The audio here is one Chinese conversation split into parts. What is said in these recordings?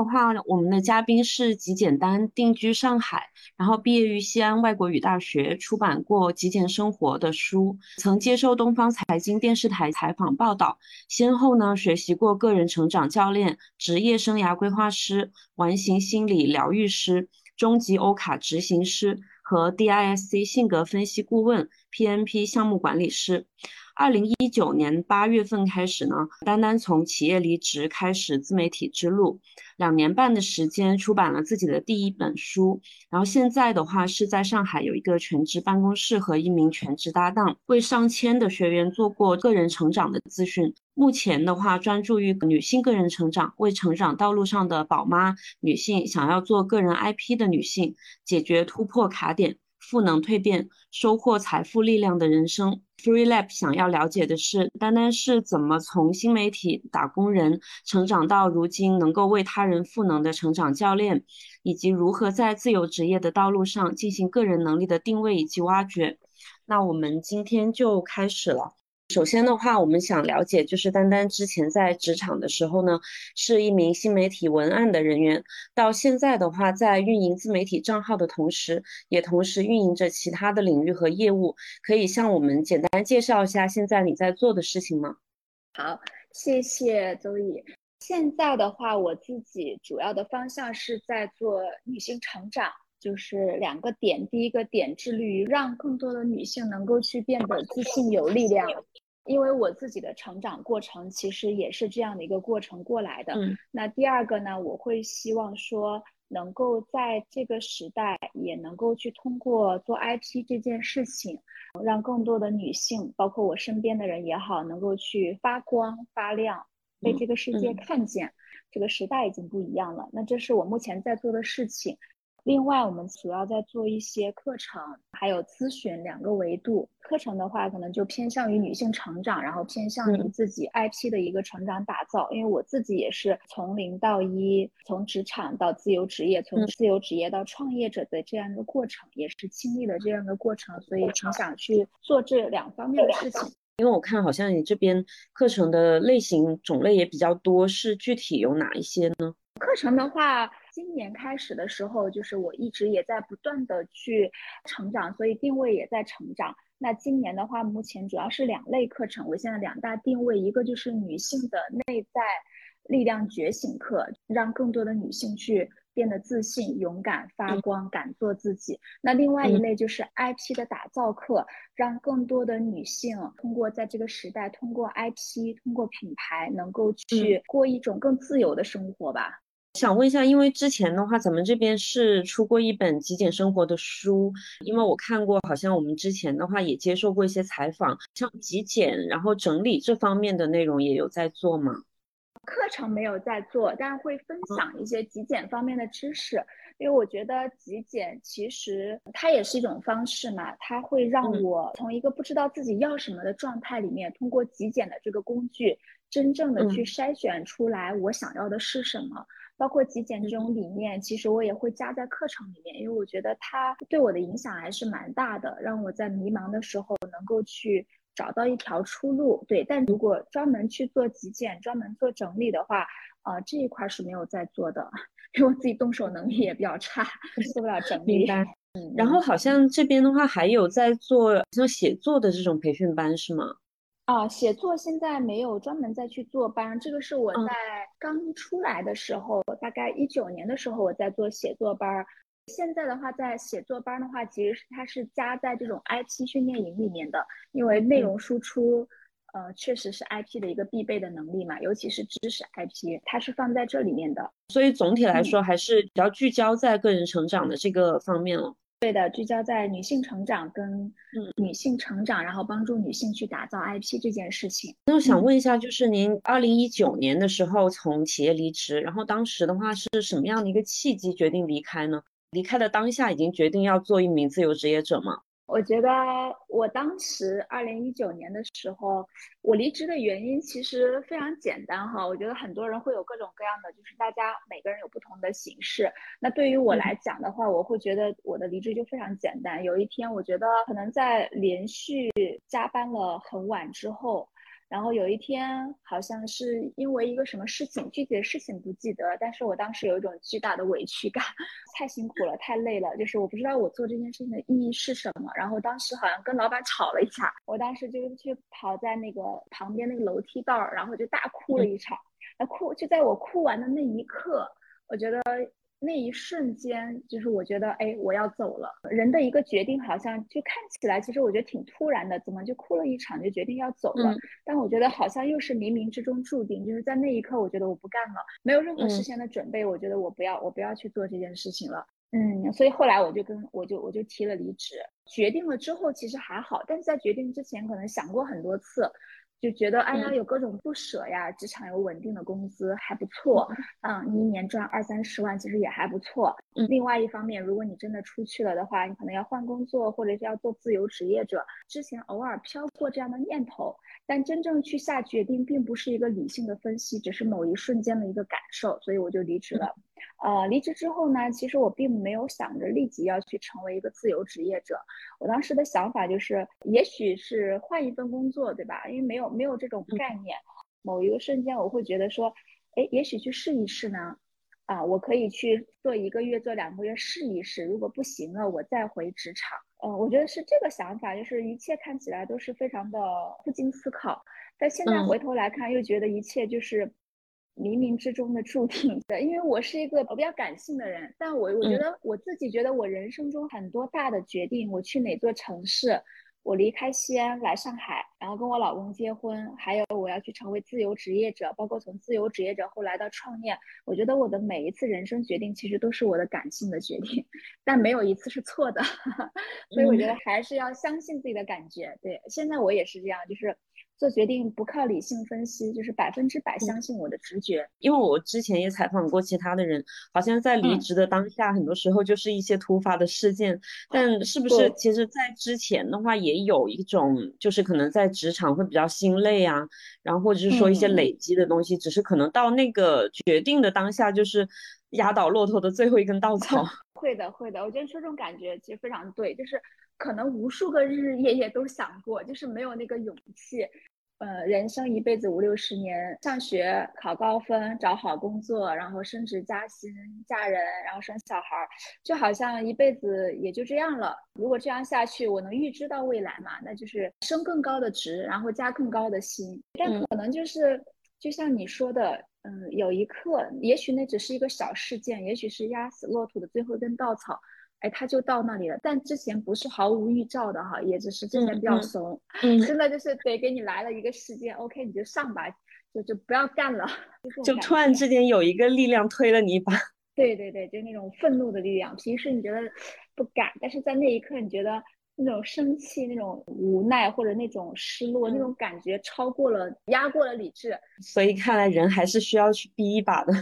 的话，我们的嘉宾是极简单，定居上海，然后毕业于西安外国语大学，出版过《极简生活》的书，曾接受东方财经电视台采访报道，先后呢学习过个人成长教练、职业生涯规划师、完形心理疗愈师、终极欧卡执行师和 DISC 性格分析顾问、PNP 项目管理师。二零一九年八月份开始呢，丹丹从企业离职开始自媒体之路，两年半的时间出版了自己的第一本书，然后现在的话是在上海有一个全职办公室和一名全职搭档，为上千的学员做过个人成长的咨询。目前的话专注于女性个人成长，为成长道路上的宝妈女性，想要做个人 IP 的女性，解决突破卡点。赋能蜕变，收获财富力量的人生。FreeLab 想要了解的是，丹丹是怎么从新媒体打工人成长到如今能够为他人赋能的成长教练，以及如何在自由职业的道路上进行个人能力的定位以及挖掘。那我们今天就开始了。首先的话，我们想了解，就是丹丹之前在职场的时候呢，是一名新媒体文案的人员，到现在的话，在运营自媒体账号的同时，也同时运营着其他的领域和业务，可以向我们简单介绍一下现在你在做的事情吗？好，谢谢周易。现在的话，我自己主要的方向是在做女性成长。就是两个点，第一个点致力于让更多的女性能够去变得自信有力量，因为我自己的成长过程其实也是这样的一个过程过来的。嗯，那第二个呢，我会希望说能够在这个时代也能够去通过做 IP 这件事情，让更多的女性，包括我身边的人也好，能够去发光发亮，被这个世界看见。这个时代已经不一样了，那这是我目前在做的事情。另外，我们主要在做一些课程，还有咨询两个维度。课程的话，可能就偏向于女性成长，然后偏向于自己 IP 的一个成长打造。因为我自己也是从零到一，从职场到自由职业，从自由职业到创业者的这样一个过程，也是经历了这样的过程，所以挺想去做这两方面的事情。因为我看好像你这边课程的类型种类也比较多，是具体有哪一些呢？课程的话。今年开始的时候，就是我一直也在不断的去成长，所以定位也在成长。那今年的话，目前主要是两类课程，我现在两大定位，一个就是女性的内在力量觉醒课，让更多的女性去变得自信、勇敢、发光、敢做自己。那另外一类就是 IP 的打造课，让更多的女性通过在这个时代，通过 IP，通过品牌，能够去过一种更自由的生活吧。想问一下，因为之前的话，咱们这边是出过一本极简生活的书，因为我看过，好像我们之前的话也接受过一些采访，像极简然后整理这方面的内容也有在做吗？课程没有在做，但是会分享一些极简方面的知识，因为我觉得极简其实它也是一种方式嘛，它会让我从一个不知道自己要什么的状态里面，通过极简的这个工具，真正的去筛选出来我想要的是什么。包括极简这种理念，其实我也会加在课程里面，因为我觉得它对我的影响还是蛮大的，让我在迷茫的时候能够去找到一条出路。对，但如果专门去做极简、专门做整理的话，呃，这一块是没有在做的，因为我自己动手能力也比较差，做不了整理。明白。嗯。然后好像这边的话还有在做像写作的这种培训班是吗？啊，写作现在没有专门再去做班，这个是我在刚出来的时候，大概一九年的时候我在做写作班。现在的话，在写作班的话，其实是它是加在这种 IP 训练营里面的，因为内容输出，呃，确实是 IP 的一个必备的能力嘛，尤其是知识 IP，它是放在这里面的。所以总体来说，还是比较聚焦在个人成长的这个方面了。对的，聚焦在女性成长跟女性成长，然后帮助女性去打造 IP 这件事情。那我想问一下，就是您二零一九年的时候从企业离职，然后当时的话是什么样的一个契机决定离开呢？离开的当下已经决定要做一名自由职业者吗？我觉得我当时二零一九年的时候，我离职的原因其实非常简单哈。我觉得很多人会有各种各样的，就是大家每个人有不同的形式。那对于我来讲的话，我会觉得我的离职就非常简单。有一天，我觉得可能在连续加班了很晚之后，然后有一天，好像是因为一个什么事情，具体的事情不记得，但是我当时有一种巨大的委屈感，太辛苦了，太累了，就是我不知道我做这件事情的意义是什么。然后当时好像跟老板吵了一架，我当时就去跑在那个旁边那个楼梯道，然后就大哭了一场。那哭就在我哭完的那一刻，我觉得。那一瞬间，就是我觉得，哎，我要走了。人的一个决定，好像就看起来，其实我觉得挺突然的，怎么就哭了一场，就决定要走了？但我觉得好像又是冥冥之中注定，就是在那一刻，我觉得我不干了，没有任何事先的准备，我觉得我不要，我不要去做这件事情了。嗯，所以后来我就跟我就我就提了离职，决定了之后其实还好，但是在决定之前可能想过很多次。就觉得哎呀，有各种不舍呀，职场有稳定的工资还不错，嗯，你一年赚二三十万其实也还不错。嗯，另外一方面，如果你真的出去了的话，你可能要换工作，或者是要做自由职业者。之前偶尔飘过这样的念头，但真正去下决定，并不是一个理性的分析，只是某一瞬间的一个感受，所以我就离职了。呃，离职之后呢，其实我并没有想着立即要去成为一个自由职业者。我当时的想法就是，也许是换一份工作，对吧？因为没有没有这种概念。某一个瞬间，我会觉得说，哎，也许去试一试呢。啊，我可以去做一个月，做两个月试一试。如果不行了，我再回职场。嗯，我觉得是这个想法，就是一切看起来都是非常的不经思考，但现在回头来看，又觉得一切就是。冥冥之中的注定 的，因为我是一个比较感性的人，但我我觉得我自己觉得我人生中很多大的决定，我去哪座城市，我离开西安来上海，然后跟我老公结婚，还有我要去成为自由职业者，包括从自由职业者后来到创业，我觉得我的每一次人生决定其实都是我的感性的决定，但没有一次是错的，所以我觉得还是要相信自己的感觉。对，现在我也是这样，就是。做决定不靠理性分析，就是百分之百相信我的直觉。因为我之前也采访过其他的人，好像在离职的当下，很多时候就是一些突发的事件。但是不是，其实，在之前的话，也有一种，就是可能在职场会比较心累啊，然后或者是说一些累积的东西，只是可能到那个决定的当下，就是压倒骆驼的最后一根稻草。会的，会的，我觉得说这种感觉其实非常对，就是可能无数个日日夜夜都想过，就是没有那个勇气。呃，人生一辈子五六十年，上学考高分，找好工作，然后升职加薪，嫁人，然后生小孩，就好像一辈子也就这样了。如果这样下去，我能预知到未来嘛？那就是升更高的职，然后加更高的薪。但可能就是，就像你说的，嗯，有一刻，也许那只是一个小事件，也许是压死骆驼的最后一根稻草。哎，他就到那里了，但之前不是毫无预兆的哈，也只是之前比较怂，嗯，真的就是得给你来了一个事件，OK，你就上吧，就就不要干了，就突然之间有一个力量推了你一把，对对对，就那种愤怒的力量，平时你觉得不敢，但是在那一刻你觉得那种生气、那种无奈或者那种失落，那种感觉超过了、压过了理智，所以看来人还是需要去逼一把的。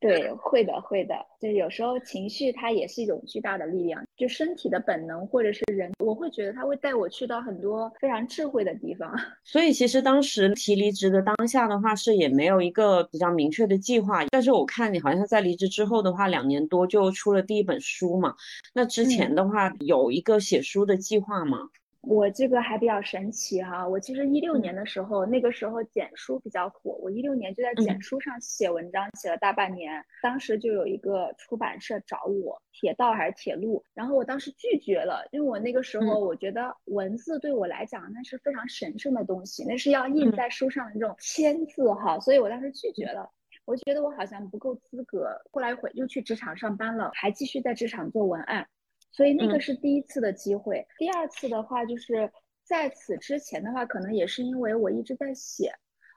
对，会的，会的，就是有时候情绪它也是一种巨大的力量，就身体的本能或者是人，我会觉得它会带我去到很多非常智慧的地方。所以其实当时提离职的当下的话，是也没有一个比较明确的计划。但是我看你好像在离职之后的话，两年多就出了第一本书嘛。那之前的话有一个写书的计划吗？我这个还比较神奇哈，我其实一六年的时候，那个时候简书比较火，我一六年就在简书上写文章，写了大半年。当时就有一个出版社找我，铁道还是铁路，然后我当时拒绝了，因为我那个时候我觉得文字对我来讲那是非常神圣的东西，那是要印在书上的那种签字哈，所以我当时拒绝了。我觉得我好像不够资格，后来回又去职场上班了，还继续在职场做文案。所以那个是第一次的机会，第二次的话就是在此之前的话，可能也是因为我一直在写，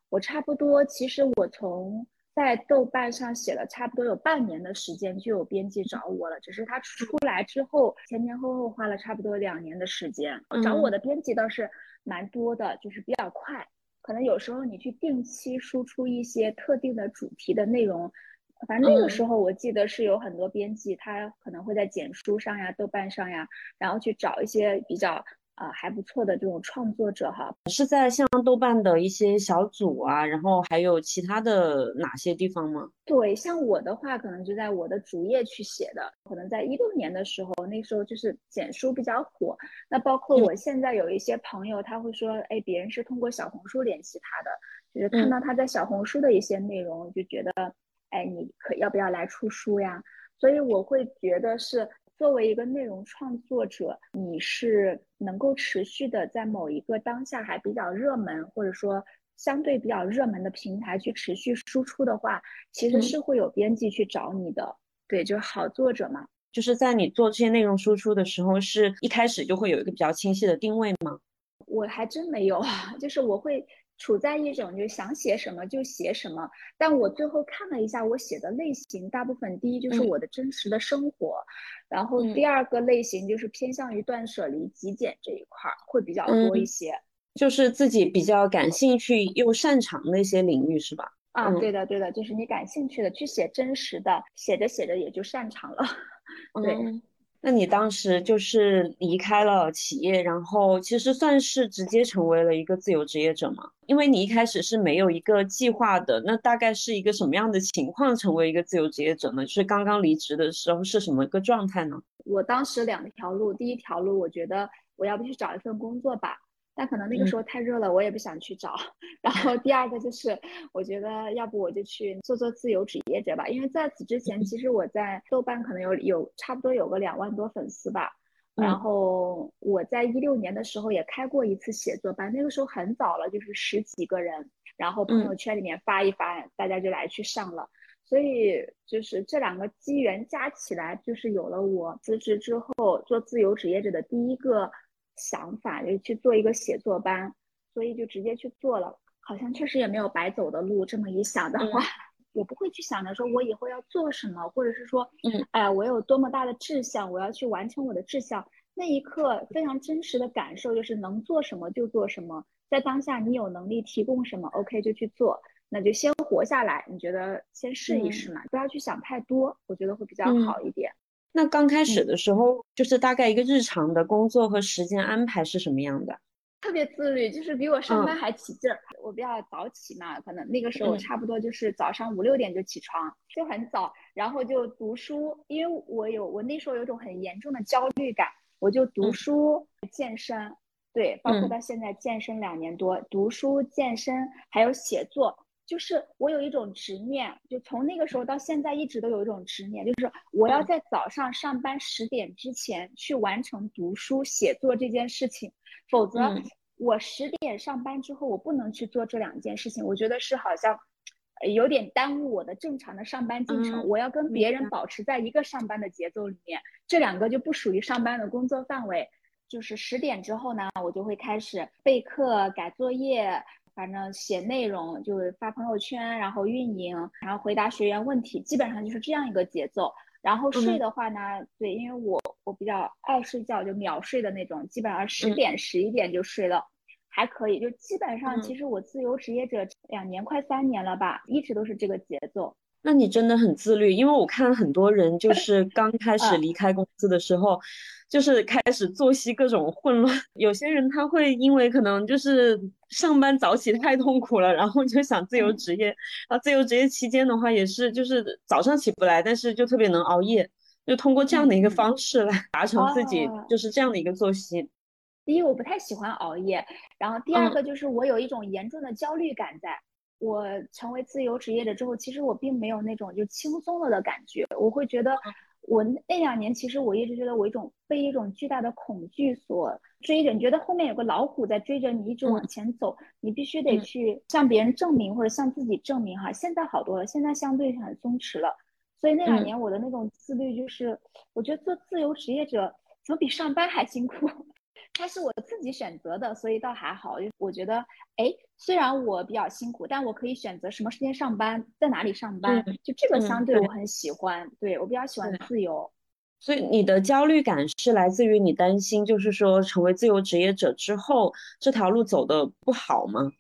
我差不多其实我从在豆瓣上写了差不多有半年的时间，就有编辑找我了，只是他出来之后前前后后花了差不多两年的时间，找我的编辑倒是蛮多的，就是比较快，可能有时候你去定期输出一些特定的主题的内容。反正那个时候，我记得是有很多编辑，他可能会在简书上呀、豆瓣上呀，然后去找一些比较啊还不错的这种创作者哈。是在像豆瓣的一些小组啊，然后还有其他的哪些地方吗？对，像我的话，可能就在我的主页去写的。可能在一六年的时候，那时候就是简书比较火。那包括我现在有一些朋友，他会说，哎，别人是通过小红书联系他的，就是看到他在小红书的一些内容，就觉得，哎，你可要不要来出书呀？所以我会觉得是作为一个内容创作者，你是能够持续的在某一个当下还比较热门，或者说相对比较热门的平台去持续输出的话，其实是会有编辑去找你的。对，就是好作者嘛。就是在你做这些内容输出的时候，是一开始就会有一个比较清晰的定位吗？我还真没有，就是我会。处在一种就想写什么就写什么，但我最后看了一下我写的类型，大部分第一就是我的真实的生活，然后第二个类型就是偏向于断舍离、极简这一块儿会比较多一些，就是自己比较感兴趣又擅长的一些领域是吧？啊，对的对的，就是你感兴趣的去写真实的，写着写着也就擅长了，对。那你当时就是离开了企业，然后其实算是直接成为了一个自由职业者吗？因为你一开始是没有一个计划的，那大概是一个什么样的情况成为一个自由职业者呢？就是刚刚离职的时候是什么一个状态呢？我当时两条路，第一条路我觉得我要不去找一份工作吧。但可能那个时候太热了，我也不想去找。然后第二个就是，我觉得要不我就去做做自由职业者吧。因为在此之前，其实我在豆瓣可能有有差不多有个两万多粉丝吧。然后我在一六年的时候也开过一次写作班，那个时候很早了，就是十几个人，然后朋友圈里面发一发，大家就来去上了。所以就是这两个机缘加起来，就是有了我辞职之后做自由职业者的第一个。想法就去做一个写作班，所以就直接去做了，好像确实也没有白走的路。这么一想的话，我不会去想着说我以后要做什么，或者是说，嗯，哎，我有多么大的志向，我要去完成我的志向。那一刻非常真实的感受就是能做什么就做什么，在当下你有能力提供什么，OK 就去做，那就先活下来。你觉得先试一试嘛，不要去想太多，我觉得会比较好一点。那刚开始的时候，就是大概一个日常的工作和时间安排是什么样的？特别自律，就是比我上班还起劲儿。我比较早起嘛，可能那个时候差不多就是早上五六点就起床，就很早，然后就读书。因为我有我那时候有种很严重的焦虑感，我就读书、健身，对，包括到现在健身两年多，读书、健身还有写作。就是我有一种执念，就从那个时候到现在一直都有一种执念，就是我要在早上上班十点之前去完成读书写作这件事情，否则我十点上班之后我不能去做这两件事情，我觉得是好像有点耽误我的正常的上班进程。我要跟别人保持在一个上班的节奏里面，这两个就不属于上班的工作范围。就是十点之后呢，我就会开始备课、改作业。反正写内容就是发朋友圈，然后运营，然后回答学员问题，基本上就是这样一个节奏。然后睡的话呢，对，因为我我比较爱睡觉，就秒睡的那种，基本上十点十一点就睡了，还可以。就基本上，其实我自由职业者两年快三年了吧，一直都是这个节奏。那你真的很自律，因为我看很多人就 是刚开始离开公司的时候。就是开始作息各种混乱，有些人他会因为可能就是上班早起太痛苦了，然后就想自由职业。啊，自由职业期间的话也是，就是早上起不来，但是就特别能熬夜，就通过这样的一个方式来达成自己就是这样的一个作息。第一，我不太喜欢熬夜，然后第二个就是我有一种严重的焦虑感，在我成为自由职业者之后，其实我并没有那种就轻松了的感觉，我会觉得。我那两年，其实我一直觉得我一种被一种巨大的恐惧所追着，你觉得后面有个老虎在追着你一直往前走，你必须得去向别人证明或者向自己证明哈。现在好多了，现在相对很松弛了，所以那两年我的那种自律就是，我觉得做自由职业者怎么比上班还辛苦。它是我自己选择的，所以倒还好。就我觉得，哎，虽然我比较辛苦，但我可以选择什么时间上班，在哪里上班，就这个相对我很喜欢。对我比较喜欢自由。所以你的焦虑感是来自于你担心，就是说成为自由职业者之后这条路走的不好吗？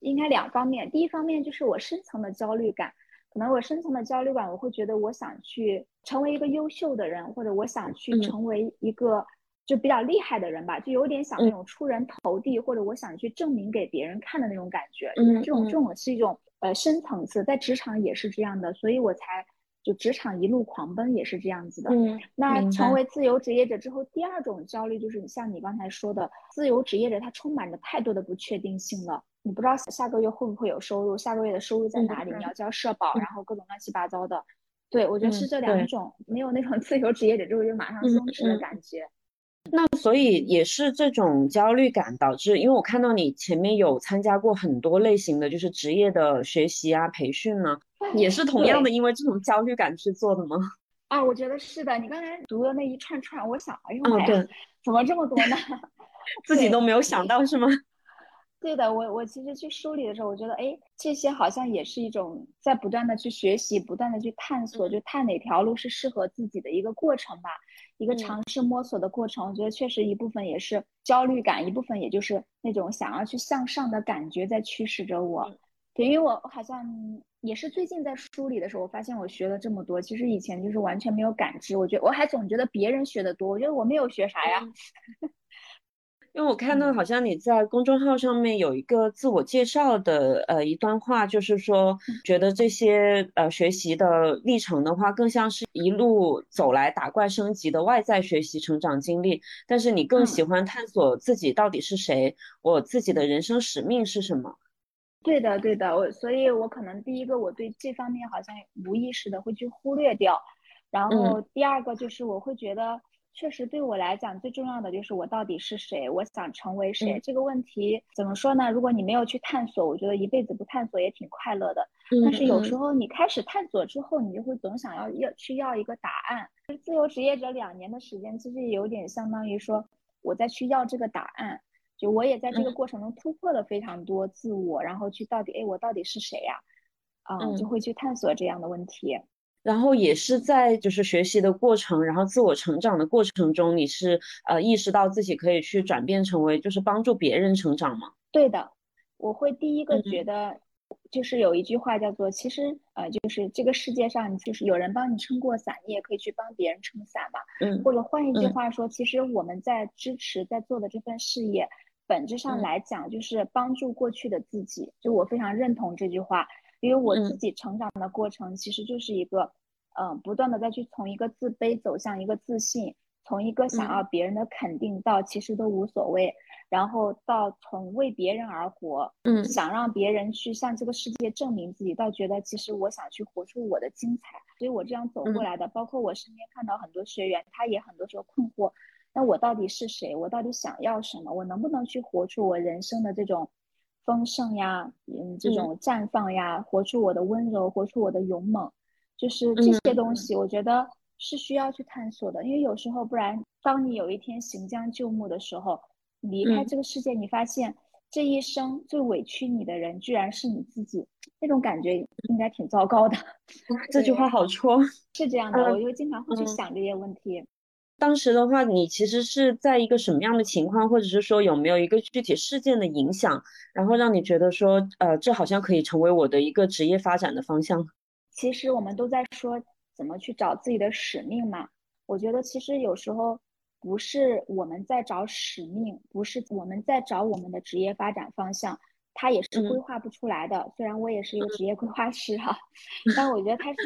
应该两方面。第一方面就是我深层的焦虑感，可能我深层的焦虑感，我会觉得我想去成为一个优秀的人，或者我想去成为一个。就比较厉害的人吧，就有点想那种出人头地，或者我想去证明给别人看的那种感觉。嗯，这种这种是一种呃深层次，在职场也是这样的，所以我才就职场一路狂奔也是这样子的。嗯，那成为自由职业者之后，第二种焦虑就是你像你刚才说的，自由职业者他充满着太多的不确定性了，你不知道下个月会不会有收入，下个月的收入在哪里，你要交社保，然后各种乱七八糟的。对，我觉得是这两种，没有那种自由职业者之后就马上松弛的感觉。那所以也是这种焦虑感导致，因为我看到你前面有参加过很多类型的就是职业的学习啊培训呢，也是同样的因为这种焦虑感去做的吗？啊，我觉得是的。你刚才读的那一串串，我想，哎呦妈呀，怎么这么多呢？自己都没有想到 是吗？对的，我我其实去梳理的时候，我觉得，哎，这些好像也是一种在不断的去学习、不断的去探索，就探哪条路是适合自己的一个过程吧，一个尝试摸索的过程。我觉得确实一部分也是焦虑感，一部分也就是那种想要去向上的感觉在驱使着我。对，因为我好像也是最近在梳理的时候，我发现我学了这么多，其实以前就是完全没有感知。我觉得我还总觉得别人学的多，我觉得我没有学啥呀。因为我看到好像你在公众号上面有一个自我介绍的呃一段话，就是说觉得这些呃学习的历程的话，更像是一路走来打怪升级的外在学习成长经历，但是你更喜欢探索自己到底是谁，我自己的人生使命是什么？对的，对的，我所以，我可能第一个我对这方面好像无意识的会去忽略掉，然后第二个就是我会觉得。确实，对我来讲最重要的就是我到底是谁，我想成为谁。这个问题怎么说呢？如果你没有去探索，我觉得一辈子不探索也挺快乐的。但是有时候你开始探索之后，你就会总想要要去要一个答案。自由职业者两年的时间，其实也有点相当于说我在去要这个答案。就我也在这个过程中突破了非常多自我，然后去到底，哎，我到底是谁呀？啊，就会去探索这样的问题。然后也是在就是学习的过程，然后自我成长的过程中，你是呃意识到自己可以去转变成为就是帮助别人成长吗？对的，我会第一个觉得，就是有一句话叫做，其实呃就是这个世界上就是有人帮你撑过伞，你也可以去帮别人撑伞嘛。嗯。或者换一句话说，其实我们在支持在做的这份事业，本质上来讲就是帮助过去的自己。就我非常认同这句话。因为我自己成长的过程，其实就是一个，嗯，不断的再去从一个自卑走向一个自信，从一个想要别人的肯定到其实都无所谓，然后到从为别人而活，嗯，想让别人去向这个世界证明自己，到觉得其实我想去活出我的精彩，所以我这样走过来的。包括我身边看到很多学员，他也很多时候困惑，那我到底是谁？我到底想要什么？我能不能去活出我人生的这种？丰盛呀，嗯，这种绽放呀，活出我的温柔，活出我的勇猛，就是这些东西，我觉得是需要去探索的。因为有时候，不然，当你有一天行将就木的时候，离开这个世界，你发现这一生最委屈你的人，居然是你自己，那种感觉应该挺糟糕的。这句话好戳，是这样的，我就经常会去想这些问题。当时的话，你其实是在一个什么样的情况，或者是说有没有一个具体事件的影响，然后让你觉得说，呃，这好像可以成为我的一个职业发展的方向？其实我们都在说怎么去找自己的使命嘛。我觉得其实有时候不是我们在找使命，不是我们在找我们的职业发展方向。他也是规划不出来的，虽然我也是一个职业规划师哈，但我觉得他是，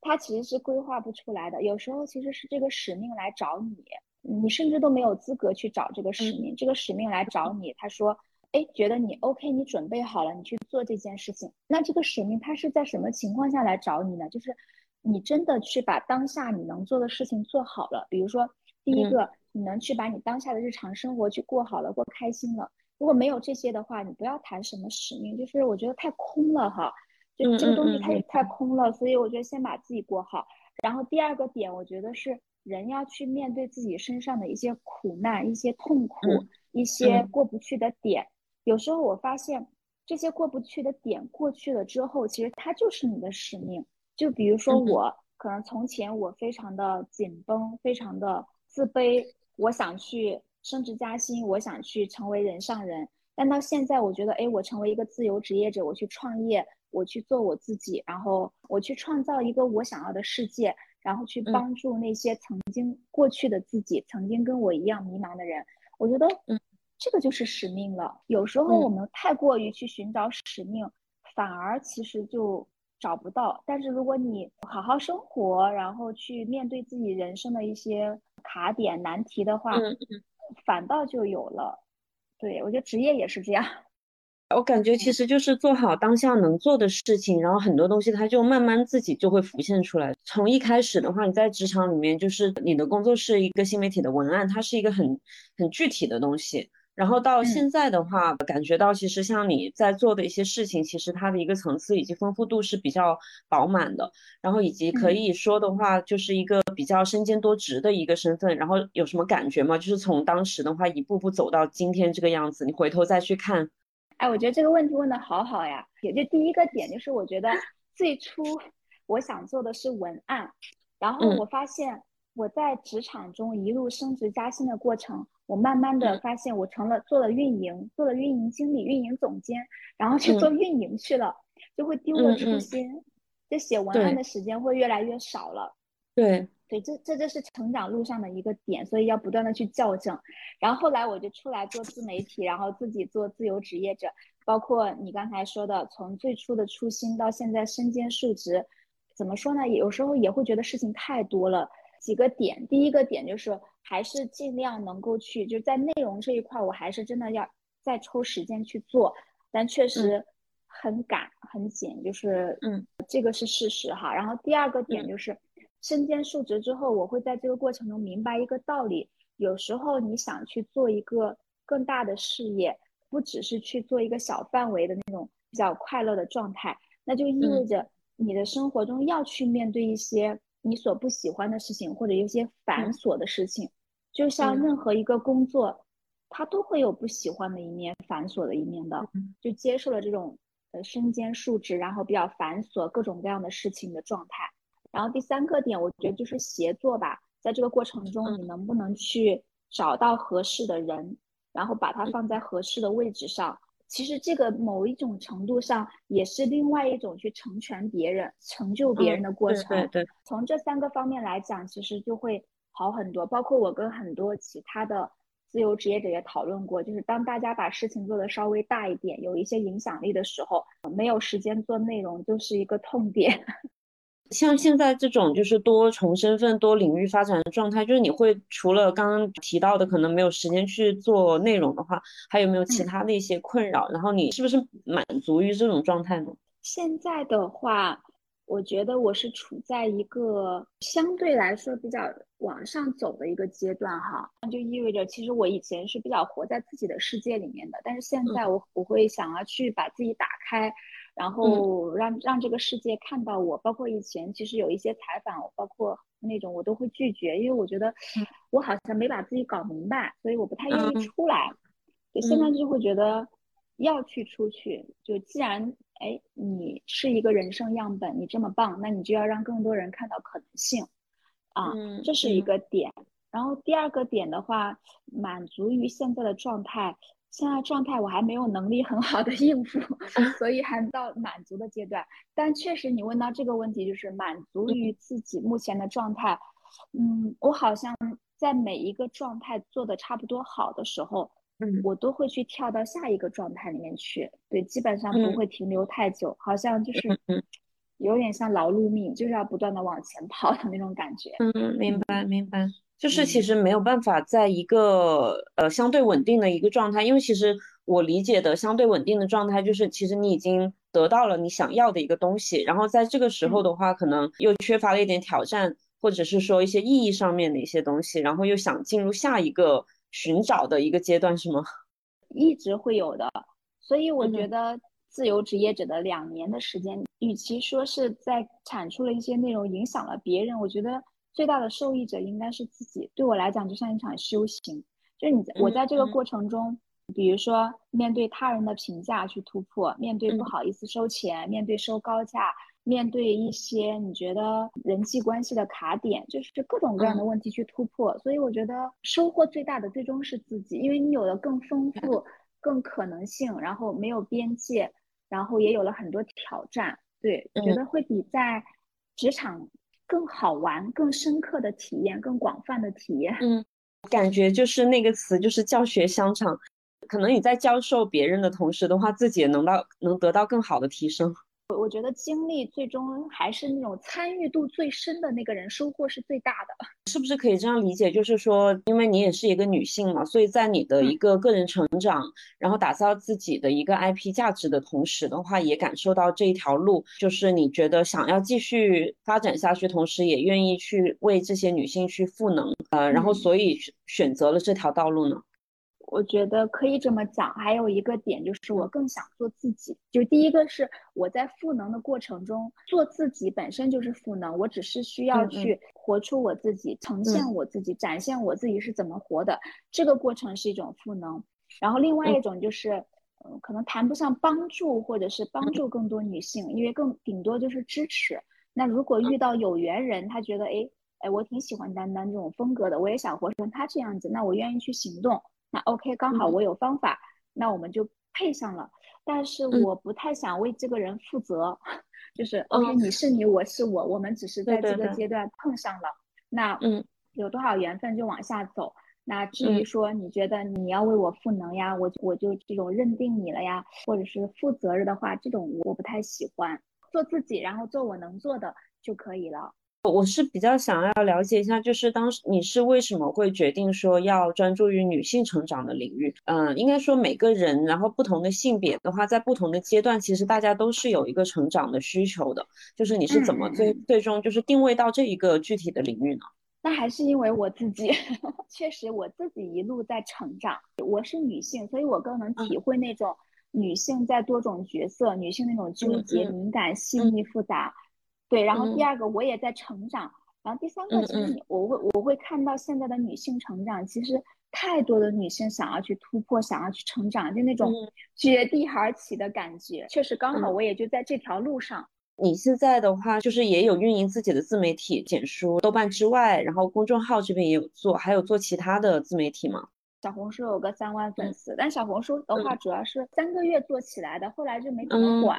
他其实是规划不出来的。有时候其实是这个使命来找你，你甚至都没有资格去找这个使命，这个使命来找你，他说，哎，觉得你 OK，你准备好了，你去做这件事情。那这个使命他是在什么情况下来找你呢？就是你真的去把当下你能做的事情做好了，比如说第一个，你能去把你当下的日常生活去过好了，过开心了。如果没有这些的话，你不要谈什么使命，就是我觉得太空了哈，就这个东西太太空了，所以我觉得先把自己过好。然后第二个点，我觉得是人要去面对自己身上的一些苦难、一些痛苦、一些过不去的点。有时候我发现这些过不去的点过去了之后，其实它就是你的使命。就比如说我可能从前我非常的紧绷，非常的自卑，我想去。升职加薪，我想去成为人上人，但到现在，我觉得，哎，我成为一个自由职业者，我去创业，我去做我自己，然后我去创造一个我想要的世界，然后去帮助那些曾经过去的自己，曾经跟我一样迷茫的人。我觉得，嗯，这个就是使命了。有时候我们太过于去寻找使命，反而其实就找不到。但是如果你好好生活，然后去面对自己人生的一些卡点难题的话，反倒就有了。对我觉得职业也是这样。我感觉其实就是做好当下能做的事情，然后很多东西它就慢慢自己就会浮现出来。从一开始的话，你在职场里面就是你的工作是一个新媒体的文案，它是一个很很具体的东西。然后到现在的话，感觉到其实像你在做的一些事情，其实它的一个层次以及丰富度是比较饱满的。然后以及可以说的话，就是一个比较身兼多职的一个身份。然后有什么感觉吗？就是从当时的话一步步走到今天这个样子，你回头再去看。哎，我觉得这个问题问的好好呀。也就第一个点就是，我觉得 最初我想做的是文案，然后我发现我在职场中一路升职加薪的过程，我慢慢的发现我成了做了运营，做了运营经理、运营总监，然后去做运营去了，就会丢了初心，就写文案的时间会越来越少了。对。对，这这就是成长路上的一个点，所以要不断的去校正。然后后来我就出来做自媒体，然后自己做自由职业者。包括你刚才说的，从最初的初心到现在身兼数职，怎么说呢？有时候也会觉得事情太多了。几个点，第一个点就是还是尽量能够去，就在内容这一块，我还是真的要再抽时间去做，但确实很赶很紧，就是嗯，这个是事实哈。然后第二个点就是。身兼数职之后，我会在这个过程中明白一个道理：有时候你想去做一个更大的事业，不只是去做一个小范围的那种比较快乐的状态，那就意味着你的生活中要去面对一些你所不喜欢的事情，或者一些繁琐的事情。就像任何一个工作，它都会有不喜欢的一面、繁琐的一面的。就接受了这种呃身兼数职，然后比较繁琐、各种各样的事情的状态。然后第三个点，我觉得就是协作吧，在这个过程中，你能不能去找到合适的人，然后把它放在合适的位置上？其实这个某一种程度上也是另外一种去成全别人、成就别人的过程。对对。从这三个方面来讲，其实就会好很多。包括我跟很多其他的自由职业者也讨论过，就是当大家把事情做得稍微大一点，有一些影响力的时候，没有时间做内容就是一个痛点。像现在这种就是多重身份、多领域发展的状态，就是你会除了刚刚提到的可能没有时间去做内容的话，还有没有其他的一些困扰？然后你是不是满足于这种状态呢？现在的话，我觉得我是处在一个相对来说比较往上走的一个阶段哈，那就意味着其实我以前是比较活在自己的世界里面的，但是现在我我会想要去把自己打开。然后让让这个世界看到我，包括以前其实有一些采访，包括那种我都会拒绝，因为我觉得我好像没把自己搞明白，所以我不太愿意出来。就现在就会觉得要去出去，就既然哎你是一个人生样本，你这么棒，那你就要让更多人看到可能性啊，这是一个点。然后第二个点的话，满足于现在的状态。现在状态我还没有能力很好的应付 所以还到满足的阶段。但确实，你问到这个问题，就是满足于自己目前的状态。嗯，我好像在每一个状态做的差不多好的时候，嗯，我都会去跳到下一个状态里面去。对，基本上不会停留太久，好像就是有点像劳碌命，就是要不断的往前跑的那种感觉。嗯，明白，明白。就是其实没有办法在一个呃相对稳定的一个状态，因为其实我理解的相对稳定的状态，就是其实你已经得到了你想要的一个东西，然后在这个时候的话，可能又缺乏了一点挑战，或者是说一些意义上面的一些东西，然后又想进入下一个寻找的一个阶段，是吗？一直会有的，所以我觉得自由职业者的两年的时间，与其说是在产出了一些内容影响了别人，我觉得。最大的受益者应该是自己。对我来讲，就像一场修行。就是你，我在这个过程中，比如说面对他人的评价去突破，面对不好意思收钱，面对收高价，面对一些你觉得人际关系的卡点，就是各种各样的问题去突破。所以我觉得收获最大的最终是自己，因为你有了更丰富、更可能性，然后没有边界，然后也有了很多挑战。对，我觉得会比在职场。更好玩、更深刻的体验、更广泛的体验。嗯，感觉就是那个词，就是教学相长。可能你在教授别人的同时的话，自己也能到能得到更好的提升。我我觉得经历最终还是那种参与度最深的那个人收获是最大的，是不是可以这样理解？就是说，因为你也是一个女性嘛，所以在你的一个个人成长，然后打造自己的一个 IP 价值的同时的话，也感受到这一条路，就是你觉得想要继续发展下去，同时也愿意去为这些女性去赋能，呃，然后所以选择了这条道路呢？我觉得可以这么讲，还有一个点就是我更想做自己。就第一个是我在赋能的过程中，做自己本身就是赋能，我只是需要去活出我自己，呈现我自己，展现我自己是怎么活的，这个过程是一种赋能。然后另外一种就是，嗯，可能谈不上帮助，或者是帮助更多女性，因为更顶多就是支持。那如果遇到有缘人，他觉得哎哎，我挺喜欢丹丹这种风格的，我也想活成她这样子，那我愿意去行动。那 OK，刚好我有方法，那我们就配上了。但是我不太想为这个人负责，就是 OK，你是你，我是我，我们只是在这个阶段碰上了。那嗯，有多少缘分就往下走。那至于说你觉得你要为我赋能呀，我我就这种认定你了呀，或者是负责任的话，这种我不太喜欢。做自己，然后做我能做的就可以了。我是比较想要了解一下，就是当时你是为什么会决定说要专注于女性成长的领域？嗯，应该说每个人，然后不同的性别的话，在不同的阶段，其实大家都是有一个成长的需求的。就是你是怎么最最终就是定位到这一个具体的领域呢？那还是因为我自己，确实我自己一路在成长。我是女性，所以我更能体会那种女性在多种角色，女性那种纠结、敏感、细腻、复杂。对，然后第二个我也在成长，然后第三个其实我会我会看到现在的女性成长，其实太多的女性想要去突破，想要去成长，就那种绝地而起的感觉。确实刚好我也就在这条路上。你现在的话就是也有运营自己的自媒体简书、豆瓣之外，然后公众号这边也有做，还有做其他的自媒体吗？小红书有个三万粉丝，但小红书的话主要是三个月做起来的，后来就没怎么管。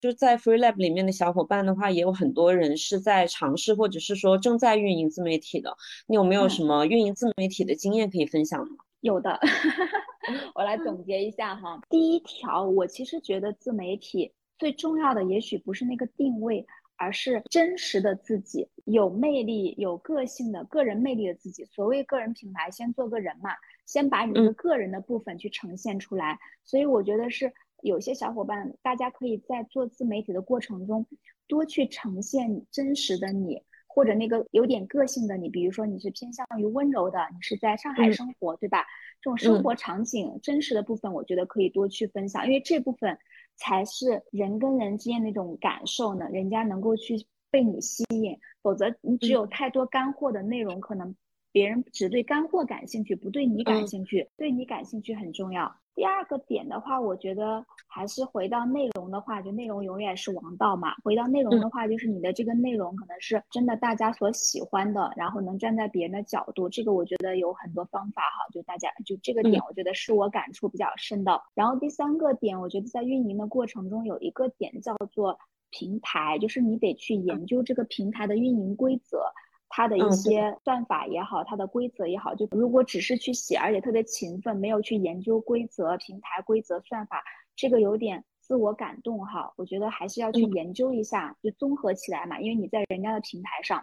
就在 Free Lab 里面的小伙伴的话，也有很多人是在尝试或者是说正在运营自媒体的。你有没有什么运营自媒体的经验可以分享吗？有的，我来总结一下哈。第一条，我其实觉得自媒体最重要的，也许不是那个定位，而是真实的自己，有魅力、有个性的个人魅力的自己。所谓个人品牌，先做个人嘛，先把你的个个人的部分去呈现出来。所以我觉得是。有些小伙伴，大家可以在做自媒体的过程中，多去呈现真实的你，或者那个有点个性的你。比如说，你是偏向于温柔的，你是在上海生活，对吧？这种生活场景真实的部分，我觉得可以多去分享，因为这部分才是人跟人之间那种感受呢，人家能够去被你吸引。否则，你只有太多干货的内容，可能别人只对干货感兴趣，不对你感兴趣。对你感兴趣很重要。第二个点的话，我觉得还是回到内容的话，就内容永远是王道嘛。回到内容的话，就是你的这个内容可能是真的大家所喜欢的，然后能站在别人的角度，这个我觉得有很多方法哈。就大家就这个点，我觉得是我感触比较深的。然后第三个点，我觉得在运营的过程中有一个点叫做平台，就是你得去研究这个平台的运营规则。它的一些算法也好，它的规则也好，就如果只是去写，而且特别勤奋，没有去研究规则、平台规则、算法，这个有点自我感动哈。我觉得还是要去研究一下，就综合起来嘛，因为你在人家的平台上。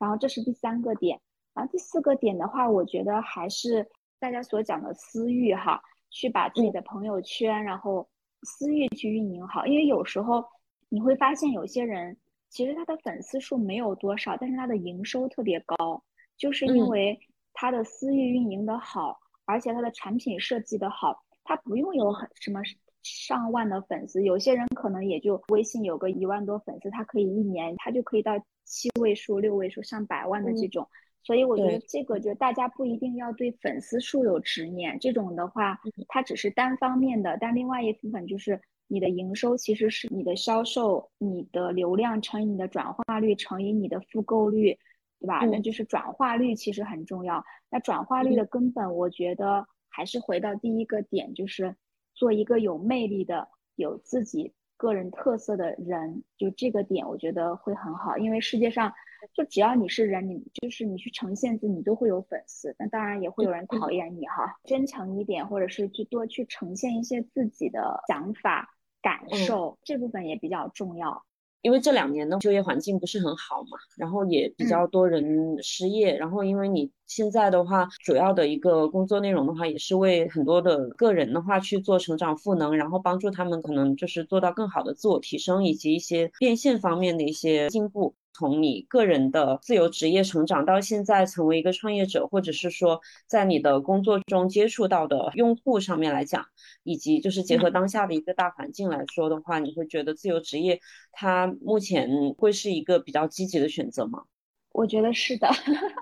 然后这是第三个点，然后第四个点的话，我觉得还是大家所讲的私域哈，去把自己的朋友圈，然后私域去运营好，因为有时候你会发现有些人。其实他的粉丝数没有多少，但是他的营收特别高，就是因为他的私域运营的好，而且他的产品设计的好，他不用有很什么上万的粉丝，有些人可能也就微信有个一万多粉丝，他可以一年他就可以到七位数、六位数、上百万的这种，所以我觉得这个就大家不一定要对粉丝数有执念，这种的话，它只是单方面的，但另外一部分就是。你的营收其实是你的销售，你的流量乘以你的转化率乘以你的复购率，对吧？那就是转化率其实很重要。那转化率的根本，我觉得还是回到第一个点，就是做一个有魅力的、有自己个人特色的人。就这个点，我觉得会很好。因为世界上就只要你是人，你就是你去呈现自己，你都会有粉丝。那当然也会有人讨厌你哈。真诚一点，或者是去多去呈现一些自己的想法、感受，这部分也比较重要。因为这两年的就业环境不是很好嘛，然后也比较多人失业，然后因为你现在的话，主要的一个工作内容的话，也是为很多的个人的话去做成长赋能，然后帮助他们可能就是做到更好的自我提升，以及一些变现方面的一些进步。从你个人的自由职业成长到现在成为一个创业者，或者是说在你的工作中接触到的用户上面来讲，以及就是结合当下的一个大环境来说的话，你会觉得自由职业它目前会是一个比较积极的选择吗？我觉得是的，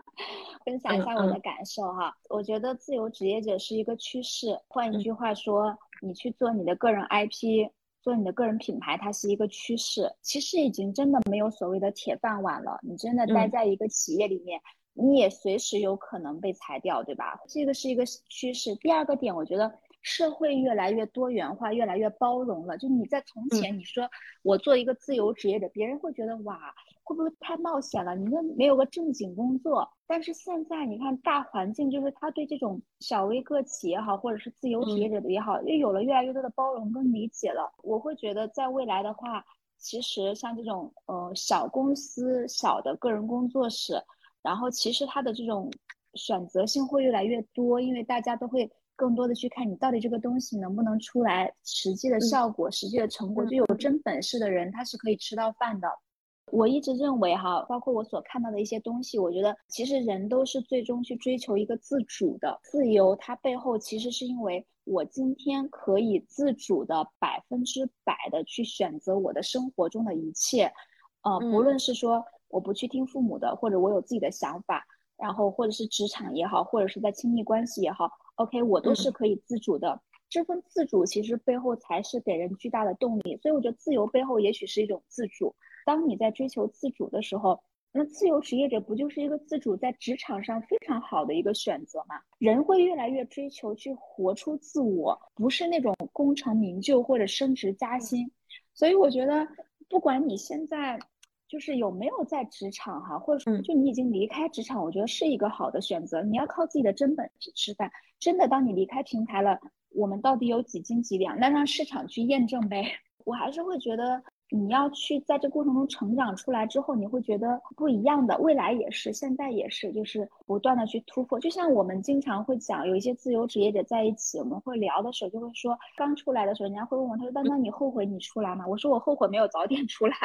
分享一下我的感受哈。我觉得自由职业者是一个趋势，换一句话说，你去做你的个人 IP。做你的个人品牌，它是一个趋势。其实已经真的没有所谓的铁饭碗了。你真的待在一个企业里面，你也随时有可能被裁掉，对吧？这个是一个趋势。第二个点，我觉得。社会越来越多元化，越来越包容了。就你在从前，你说我做一个自由职业者，别人会觉得哇，会不会太冒险了？你那没有个正经工作。但是现在你看大环境，就是他对这种小微个体也好，或者是自由职业者的也好，又有了越来越多的包容跟理解了。我会觉得在未来的话，其实像这种呃小公司、小的个人工作室，然后其实它的这种选择性会越来越多，因为大家都会。更多的去看你到底这个东西能不能出来实际的效果、实际的成果，就有真本事的人他是可以吃到饭的。我一直认为哈，包括我所看到的一些东西，我觉得其实人都是最终去追求一个自主的自由。它背后其实是因为我今天可以自主的百分之百的去选择我的生活中的一切，呃，不论是说我不去听父母的，或者我有自己的想法，然后或者是职场也好，或者是在亲密关系也好。OK，我都是可以自主的。这份自主其实背后才是给人巨大的动力。所以我觉得自由背后也许是一种自主。当你在追求自主的时候，那自由职业者不就是一个自主在职场上非常好的一个选择吗？人会越来越追求去活出自我，不是那种功成名就或者升职加薪。所以我觉得，不管你现在。就是有没有在职场哈，或者说就你已经离开职场，我觉得是一个好的选择。你要靠自己的真本事吃饭。真的，当你离开平台了，我们到底有几斤几两？那让市场去验证呗。我还是会觉得。你要去在这过程中成长出来之后，你会觉得不一样的。未来也是，现在也是，就是不断的去突破。就像我们经常会讲，有一些自由职业者在一起，我们会聊的时候就会说，刚出来的时候，人家会问我，他说：“丹丹，你后悔你出来吗？”我说：“我后悔没有早点出来，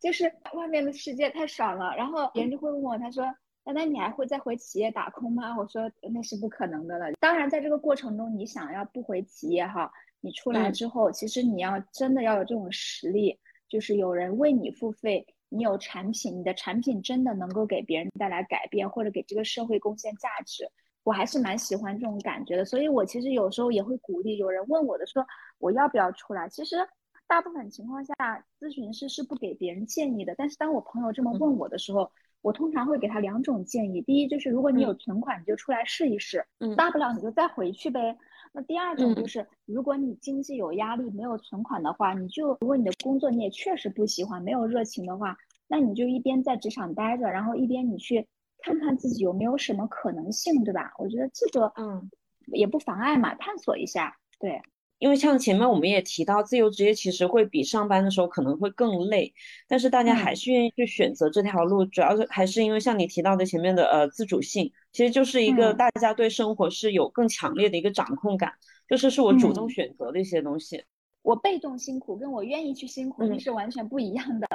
就是外面的世界太爽了。”然后别人就会问我，他说：“丹丹，你还会再回企业打工吗？”我说：“那是不可能的了。”当然，在这个过程中，你想要不回企业哈。你出来之后，其实你要真的要有这种实力，就是有人为你付费，你有产品，你的产品真的能够给别人带来改变，或者给这个社会贡献价值，我还是蛮喜欢这种感觉的。所以我其实有时候也会鼓励有人问我的说，我要不要出来？其实大部分情况下，咨询师是不给别人建议的。但是当我朋友这么问我的时候，我通常会给他两种建议：第一，就是如果你有存款，你就出来试一试，大不了你就再回去呗。那第二种就是，如果你经济有压力、没有存款的话，你就如果你的工作你也确实不喜欢、没有热情的话，那你就一边在职场待着，然后一边你去看看自己有没有什么可能性，对吧？我觉得这个嗯也不妨碍嘛，探索一下，对。因为像前面我们也提到，自由职业其实会比上班的时候可能会更累，但是大家还是愿意去选择这条路，主要是还是因为像你提到的前面的呃自主性，其实就是一个大家对生活是有更强烈的一个掌控感，就是是我主动选择的一些东西。我被动辛苦跟我愿意去辛苦那是完全不一样的。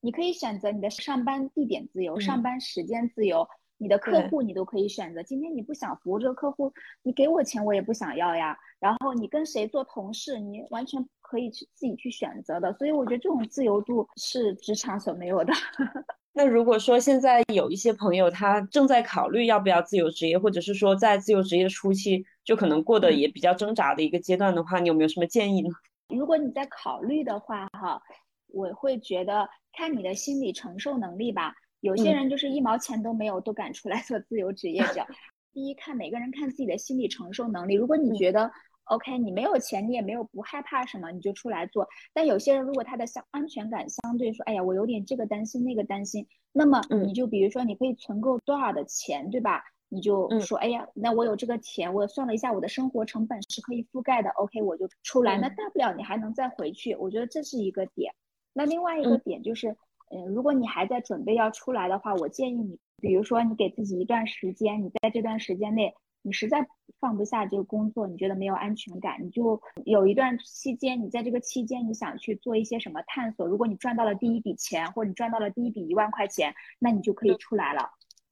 你可以选择你的上班地点自由，上班时间自由。你的客户你都可以选择，今天你不想服务这个客户，你给我钱我也不想要呀。然后你跟谁做同事，你完全可以去自己去选择的。所以我觉得这种自由度是职场所没有的。那如果说现在有一些朋友他正在考虑要不要自由职业，或者是说在自由职业初期就可能过得也比较挣扎的一个阶段的话，你有没有什么建议呢？如果你在考虑的话，哈，我会觉得看你的心理承受能力吧。有些人就是一毛钱都没有都敢出来 做自由职业者。第一，看每个人看自己的心理承受能力。如果你觉得，OK，你没有钱，你也没有不害怕什么，你就出来做。但有些人如果他的相安全感相对说，哎呀，我有点这个担心那个担心，那么你就比如说你可以存够多少的钱，对吧？你就说，哎呀，那我有这个钱，我算了一下我的生活成本是可以覆盖的，OK，我就出来。那大不了你还能再回去，我觉得这是一个点。那另外一个点就是，嗯，如果你还在准备要出来的话，我建议你，比如说你给自己一段时间，你在这段时间内。你实在放不下这个工作，你觉得没有安全感，你就有一段期间，你在这个期间你想去做一些什么探索。如果你赚到了第一笔钱，或者你赚到了第一笔一万块钱，那你就可以出来了。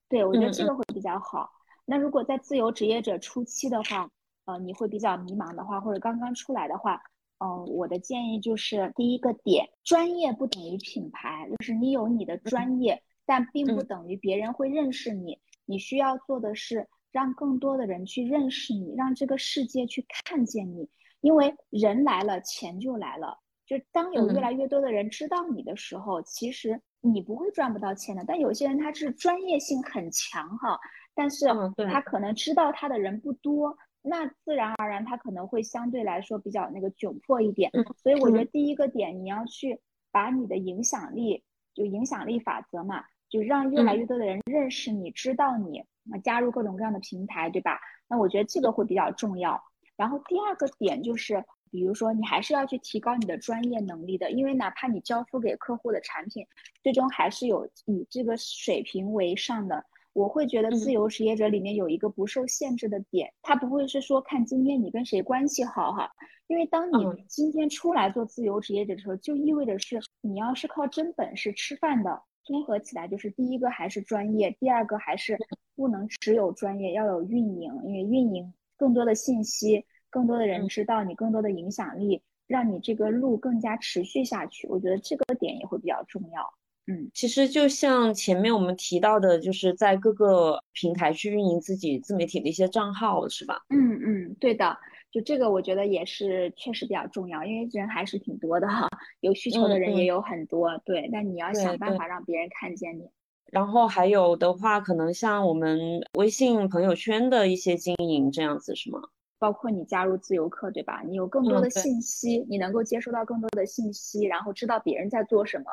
对我觉得这个会比较好。那如果在自由职业者初期的话，呃，你会比较迷茫的话，或者刚刚出来的话，嗯，我的建议就是第一个点，专业不等于品牌，就是你有你的专业，但并不等于别人会认识你。你需要做的是。让更多的人去认识你，让这个世界去看见你，因为人来了，钱就来了。就当有越来越多的人知道你的时候，其实你不会赚不到钱的。但有些人他是专业性很强哈，但是他可能知道他的人不多，那自然而然他可能会相对来说比较那个窘迫一点。所以我觉得第一个点，你要去把你的影响力，就影响力法则嘛，就让越来越多的人认识你，知道你。那加入各种各样的平台，对吧？那我觉得这个会比较重要。然后第二个点就是，比如说你还是要去提高你的专业能力的，因为哪怕你交付给客户的产品，最终还是有以这个水平为上的。我会觉得自由职业者里面有一个不受限制的点，他不会是说看今天你跟谁关系好哈，因为当你今天出来做自由职业者的时候，就意味着是你要是靠真本事吃饭的。综合起来就是第一个还是专业，第二个还是不能只有专业，要有运营，因为运营更多的信息，更多的人知道你，更多的影响力，让你这个路更加持续下去。我觉得这个点也会比较重要。嗯，其实就像前面我们提到的，就是在各个平台去运营自己自媒体的一些账号，是吧？嗯嗯，对的。就这个，我觉得也是确实比较重要，因为人还是挺多的哈，有需求的人也有很多，对。但你要想办法让别人看见你。然后还有的话，可能像我们微信朋友圈的一些经营这样子，是吗？包括你加入自由课，对吧？你有更多的信息，你能够接收到更多的信息，然后知道别人在做什么，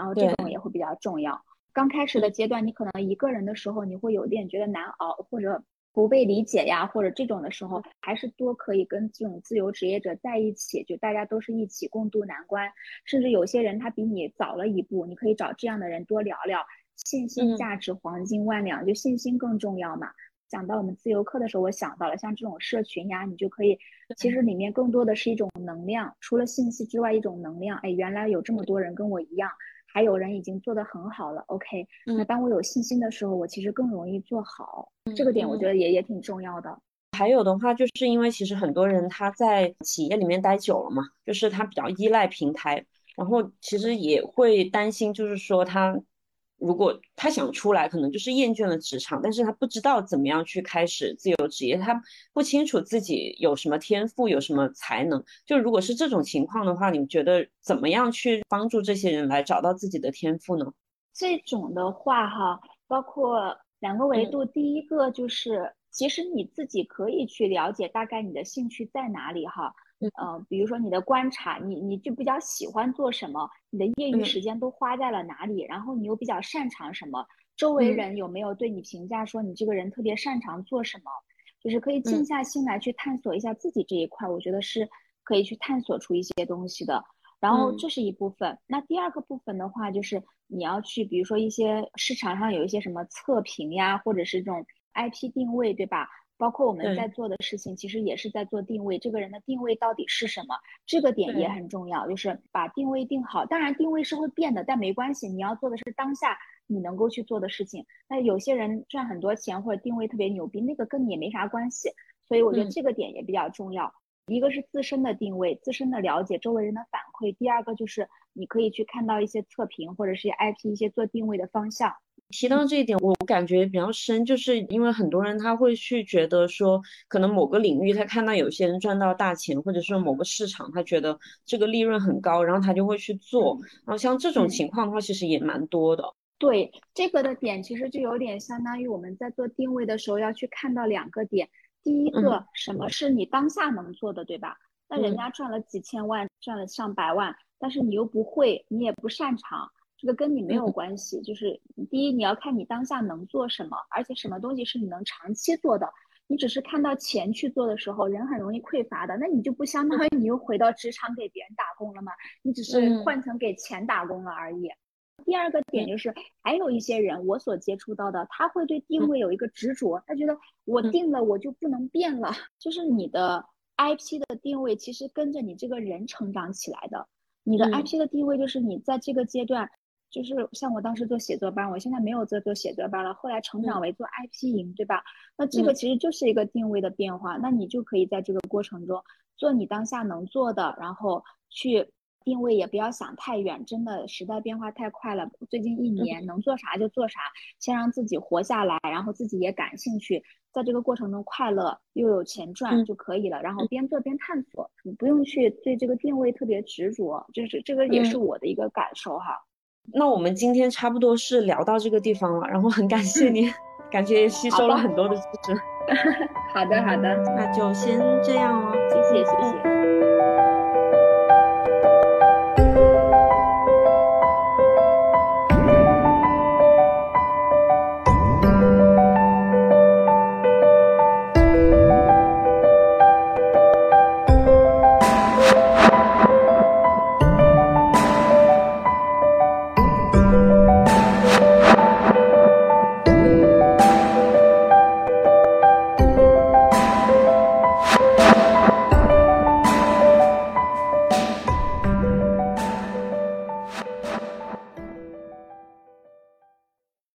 然后这种也会比较重要。刚开始的阶段，你可能一个人的时候，你会有点觉得难熬，或者。不被理解呀，或者这种的时候，还是多可以跟这种自由职业者在一起，就大家都是一起共度难关。甚至有些人他比你早了一步，你可以找这样的人多聊聊。信心价值黄金万两，就信心更重要嘛。讲到我们自由课的时候，我想到了像这种社群呀，你就可以，其实里面更多的是一种能量，除了信息之外，一种能量。哎，原来有这么多人跟我一样。还有人已经做得很好了，OK。那当我有信心的时候，我其实更容易做好。这个点我觉得也也挺重要的。还有的话，就是因为其实很多人他在企业里面待久了嘛，就是他比较依赖平台，然后其实也会担心，就是说他。如果他想出来，可能就是厌倦了职场，但是他不知道怎么样去开始自由职业，他不清楚自己有什么天赋，有什么才能。就如果是这种情况的话，你们觉得怎么样去帮助这些人来找到自己的天赋呢？这种的话，哈，包括两个维度，第一个就是其实你自己可以去了解大概你的兴趣在哪里，哈。嗯，比如说你的观察，你你就比较喜欢做什么，你的业余时间都花在了哪里，然后你又比较擅长什么，周围人有没有对你评价说你这个人特别擅长做什么，就是可以静下心来去探索一下自己这一块，我觉得是可以去探索出一些东西的。然后这是一部分，那第二个部分的话，就是你要去，比如说一些市场上有一些什么测评呀，或者是这种 IP 定位，对吧？包括我们在做的事情，其实也是在做定位。这个人的定位到底是什么？这个点也很重要，就是把定位定好。当然，定位是会变的，但没关系。你要做的是当下你能够去做的事情。那有些人赚很多钱或者定位特别牛逼，那个跟你也没啥关系。所以我觉得这个点也比较重要。一个是自身的定位，自身的了解，周围人的反馈。第二个就是你可以去看到一些测评或者是 IP 一些做定位的方向。提到这一点，我感觉比较深，就是因为很多人他会去觉得说，可能某个领域他看到有些人赚到大钱，或者说某个市场他觉得这个利润很高，然后他就会去做。然后像这种情况的话，其实也蛮多的。对这个的点，其实就有点相当于我们在做定位的时候要去看到两个点。第一个，什么是你当下能做的，对吧？那人家赚了几千万，赚了上百万，但是你又不会，你也不擅长，这个跟你没有关系。就是第一，你要看你当下能做什么，而且什么东西是你能长期做的。你只是看到钱去做的时候，人很容易匮乏的，那你就不相当于你又回到职场给别人打工了吗？你只是换成给钱打工了而已。第二个点就是，还有一些人我所接触到的，他会对定位有一个执着，他觉得我定了我就不能变了。就是你的 IP 的定位其实跟着你这个人成长起来的，你的 IP 的定位就是你在这个阶段。就是像我当时做写作班，我现在没有在做写作班了。后来成长为做 IP 营，对吧？那这个其实就是一个定位的变化。那你就可以在这个过程中做你当下能做的，然后去定位，也不要想太远。真的时代变化太快了，最近一年能做啥就做啥，先让自己活下来，然后自己也感兴趣，在这个过程中快乐又有钱赚就可以了。然后边做边探索，你不用去对这个定位特别执着。就是这个也是我的一个感受哈。那我们今天差不多是聊到这个地方了，然后很感谢你，感觉也吸收了很多的知识。好的，好的，那就先这样哦，谢谢，谢谢。